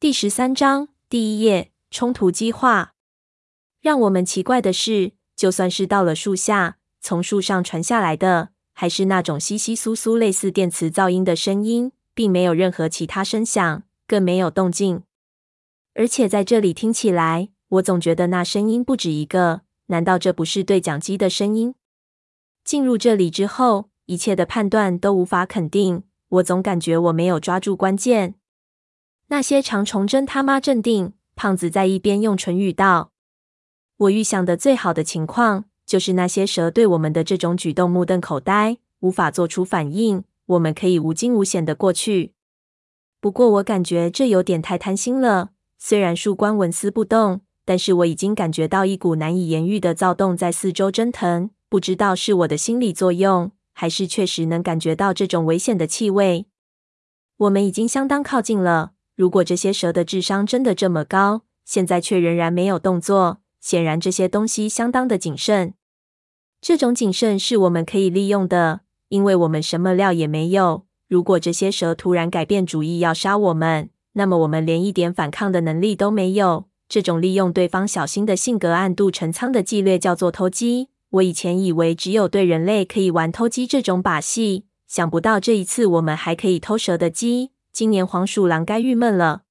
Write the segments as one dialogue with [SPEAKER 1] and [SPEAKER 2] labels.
[SPEAKER 1] 第十三章第一页冲突激化。让我们奇怪的是，就算是到了树下，从树上传下来的，还是那种稀稀疏疏、类似电磁噪音的声音，并没有任何其他声响，更没有动静。而且在这里听起来，我总觉得那声音不止一个。难道这不是对讲机的声音？进入这里之后，一切的判断都无法肯定。我总感觉我没有抓住关键。那些长虫真他妈镇定。胖子在一边用唇语道：“我预想的最好的情况，就是那些蛇对我们的这种举动目瞪口呆，无法做出反应。我们可以无惊无险的过去。不过，我感觉这有点太贪心了。虽然树冠纹丝不动，但是我已经感觉到一股难以言喻的躁动在四周蒸腾。不知道是我的心理作用，还是确实能感觉到这种危险的气味。我们已经相当靠近了。”如果这些蛇的智商真的这么高，现在却仍然没有动作，显然这些东西相当的谨慎。这种谨慎是我们可以利用的，因为我们什么料也没有。如果这些蛇突然改变主意要杀我们，那么我们连一点反抗的能力都没有。这种利用对方小心的性格暗度陈仓的伎俩叫做偷鸡。我以前以为只有对人类可以玩偷鸡这种把戏，想不到这一次我们还可以偷蛇的鸡。今年黄鼠狼该郁闷了。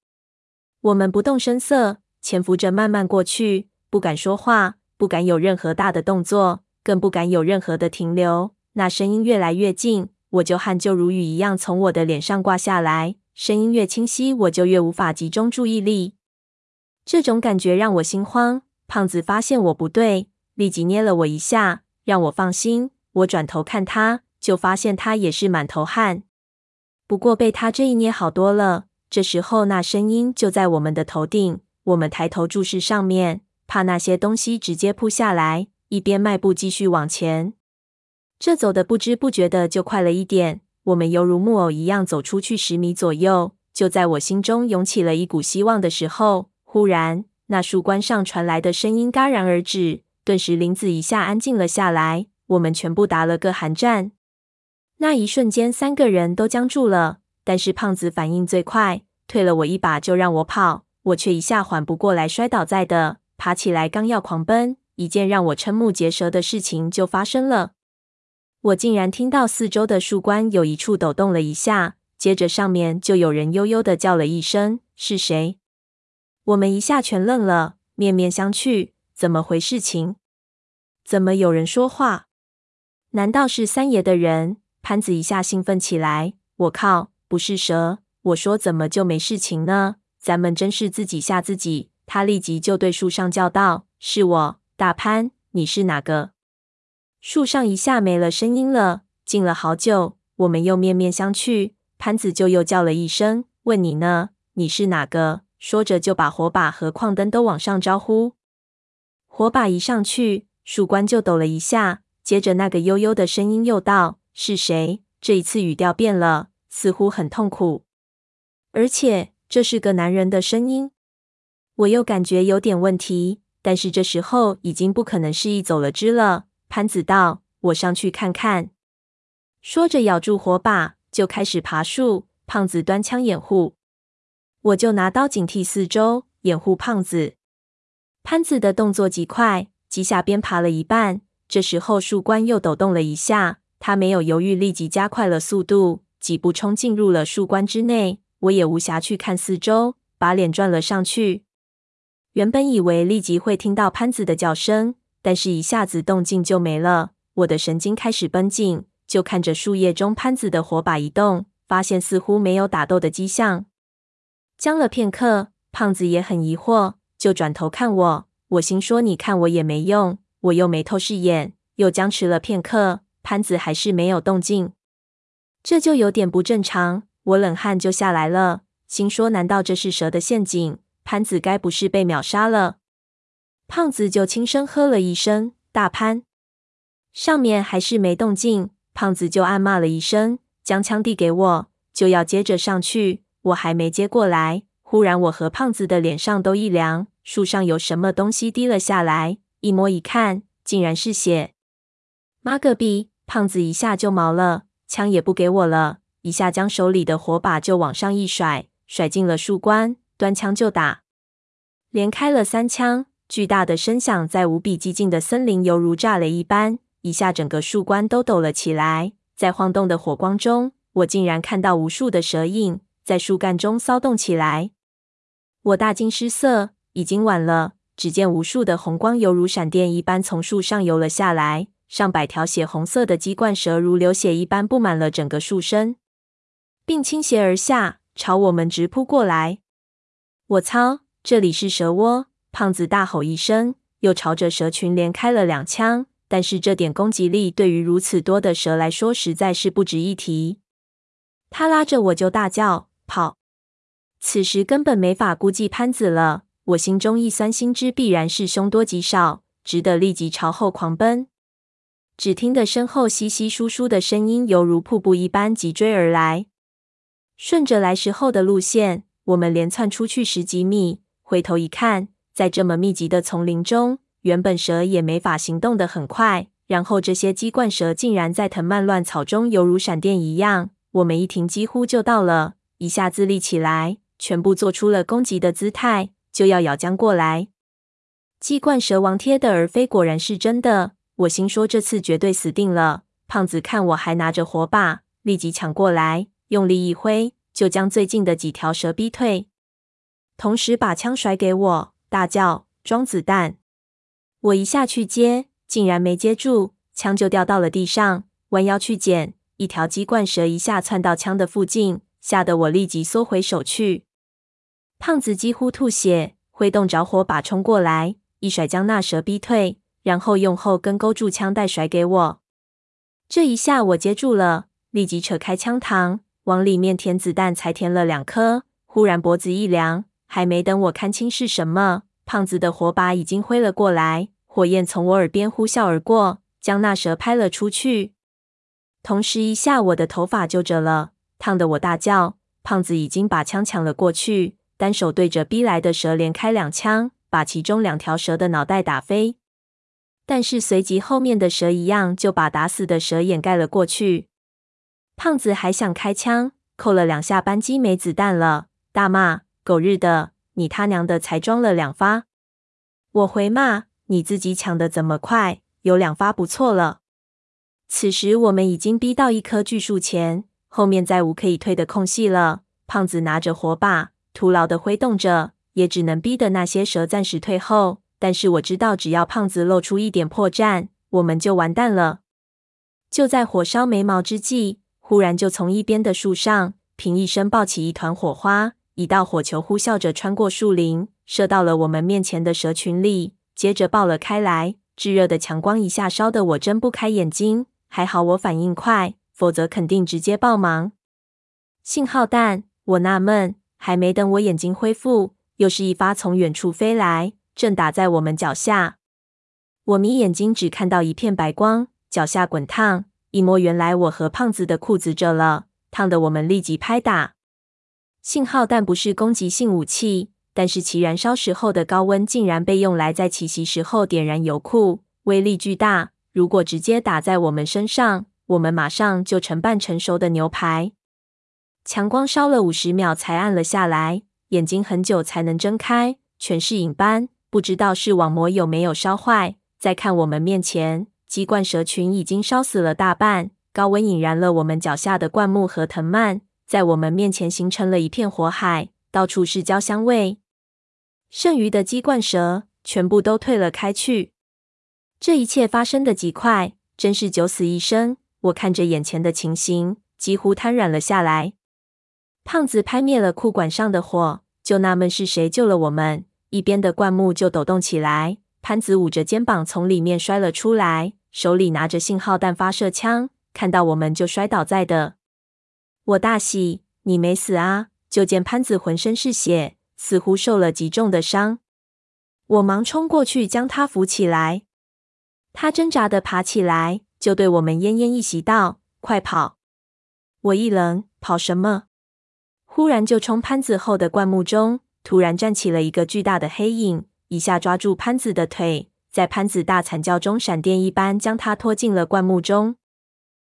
[SPEAKER 1] 我们不动声色，潜伏着慢慢过去，不敢说话，不敢有任何大的动作，更不敢有任何的停留。那声音越来越近，我就汗就如雨一样从我的脸上挂下来。声音越清晰，我就越无法集中注意力。这种感觉让我心慌。胖子发现我不对，立即捏了我一下，让我放心。我转头看他，就发现他也是满头汗。不过被他这一捏好多了。这时候，那声音就在我们的头顶。我们抬头注视上面，怕那些东西直接扑下来。一边迈步继续往前，这走的不知不觉的就快了一点。我们犹如木偶一样走出去十米左右。就在我心中涌起了一股希望的时候，忽然那树冠上传来的声音戛然而止，顿时林子一下安静了下来。我们全部打了个寒战。那一瞬间，三个人都僵住了。但是胖子反应最快，推了我一把就让我跑，我却一下缓不过来，摔倒在地。爬起来刚要狂奔，一件让我瞠目结舌的事情就发生了。我竟然听到四周的树冠有一处抖动了一下，接着上面就有人悠悠的叫了一声：“是谁？”我们一下全愣了，面面相觑，怎么回事情？怎么有人说话？难道是三爷的人？潘子一下兴奋起来，我靠，不是蛇！我说怎么就没事情呢？咱们真是自己吓自己。他立即就对树上叫道：“是我，大潘，你是哪个？”树上一下没了声音了，静了好久。我们又面面相觑，潘子就又叫了一声：“问你呢，你是哪个？”说着就把火把和矿灯都往上招呼。火把一上去，树冠就抖了一下，接着那个悠悠的声音又道。是谁？这一次语调变了，似乎很痛苦，而且这是个男人的声音。我又感觉有点问题，但是这时候已经不可能肆意走了之了。潘子道：“我上去看看。”说着咬住火把，就开始爬树。胖子端枪掩护，我就拿刀警惕四周，掩护胖子。潘子的动作极快，几下边爬了一半。这时候树冠又抖动了一下。他没有犹豫，立即加快了速度，几步冲进入了树冠之内。我也无暇去看四周，把脸转了上去。原本以为立即会听到潘子的叫声，但是一下子动静就没了。我的神经开始绷紧，就看着树叶中潘子的火把移动，发现似乎没有打斗的迹象。僵了片刻，胖子也很疑惑，就转头看我。我心说：你看我也没用。我又没透视眼，又僵持了片刻。潘子还是没有动静，这就有点不正常。我冷汗就下来了，心说：难道这是蛇的陷阱？潘子该不是被秒杀了？胖子就轻声喝了一声：“大潘。”上面还是没动静，胖子就暗骂了一声，将枪递给我，就要接着上去。我还没接过来，忽然我和胖子的脸上都一凉，树上有什么东西滴了下来，一摸一看，竟然是血。妈个逼！胖子一下就毛了，枪也不给我了，一下将手里的火把就往上一甩，甩进了树冠。端枪就打，连开了三枪。巨大的声响在无比寂静的森林犹如炸雷一般，一下整个树冠都抖了起来。在晃动的火光中，我竟然看到无数的蛇影在树干中骚动起来。我大惊失色，已经晚了。只见无数的红光犹如闪电一般从树上游了下来，上百条血红色的鸡冠蛇如流血一般布满了整个树身，并倾斜而下，朝我们直扑过来。我操！这里是蛇窝！胖子大吼一声，又朝着蛇群连开了两枪。但是这点攻击力对于如此多的蛇来说，实在是不值一提。他拉着我就大叫：“跑！”此时根本没法估计潘子了。我心中一酸，心知必然是凶多吉少，只得立即朝后狂奔。只听得身后稀稀疏疏的声音，犹如瀑布一般急追而来。顺着来时候的路线，我们连窜出去十几米，回头一看。在这么密集的丛林中，原本蛇也没法行动得很快。然后这些鸡冠蛇竟然在藤蔓乱草中犹如闪电一样，我们一停几乎就到了，一下子立起来，全部做出了攻击的姿态，就要咬将过来。鸡冠蛇王贴的而飞，果然是真的。我心说这次绝对死定了。胖子看我还拿着火把，立即抢过来，用力一挥，就将最近的几条蛇逼退，同时把枪甩给我。大叫：“装子弹！”我一下去接，竟然没接住，枪就掉到了地上。弯腰去捡，一条鸡冠蛇一下窜到枪的附近，吓得我立即缩回手去。胖子几乎吐血，挥动着火把冲过来，一甩将那蛇逼退，然后用后跟勾住枪带甩给我。这一下我接住了，立即扯开枪膛，往里面填子弹，才填了两颗，忽然脖子一凉。还没等我看清是什么，胖子的火把已经挥了过来，火焰从我耳边呼啸而过，将那蛇拍了出去。同时，一下我的头发就着了，烫得我大叫。胖子已经把枪抢了过去，单手对着逼来的蛇连开两枪，把其中两条蛇的脑袋打飞。但是随即后面的蛇一样，就把打死的蛇掩盖了过去。胖子还想开枪，扣了两下扳机没子弹了，大骂。狗日的，你他娘的才装了两发！我回骂，你自己抢的怎么快？有两发不错了。此时我们已经逼到一棵巨树前，后面再无可以退的空隙了。胖子拿着火把，徒劳的挥动着，也只能逼得那些蛇暂时退后。但是我知道，只要胖子露出一点破绽，我们就完蛋了。就在火烧眉毛之际，忽然就从一边的树上，凭一声爆起一团火花。一道火球呼啸着穿过树林，射到了我们面前的蛇群里，接着爆了开来。炙热的强光一下烧得我睁不开眼睛，还好我反应快，否则肯定直接爆盲。信号弹，我纳闷，还没等我眼睛恢复，又是一发从远处飞来，正打在我们脚下。我眯眼睛，只看到一片白光，脚下滚烫，一摸原来我和胖子的裤子着了，烫的我们立即拍打。信号弹不是攻击性武器，但是其燃烧时候的高温竟然被用来在奇袭时候点燃油库，威力巨大。如果直接打在我们身上，我们马上就成半成熟的牛排。强光烧了五十秒才暗了下来，眼睛很久才能睁开，全是影斑，不知道视网膜有没有烧坏。再看我们面前，鸡冠蛇群已经烧死了大半，高温引燃了我们脚下的灌木和藤蔓。在我们面前形成了一片火海，到处是焦香味。剩余的鸡冠蛇全部都退了开去。这一切发生的极快，真是九死一生。我看着眼前的情形，几乎瘫软了下来。胖子拍灭了裤管上的火，就纳闷是谁救了我们。一边的灌木就抖动起来，潘子捂着肩膀从里面摔了出来，手里拿着信号弹发射枪，看到我们就摔倒在的。我大喜，你没死啊！就见潘子浑身是血，似乎受了极重的伤。我忙冲过去将他扶起来，他挣扎的爬起来，就对我们奄奄一息道：“快跑！”我一愣，跑什么？忽然就冲潘子后的灌木中，突然站起了一个巨大的黑影，一下抓住潘子的腿，在潘子大惨叫中，闪电一般将他拖进了灌木中。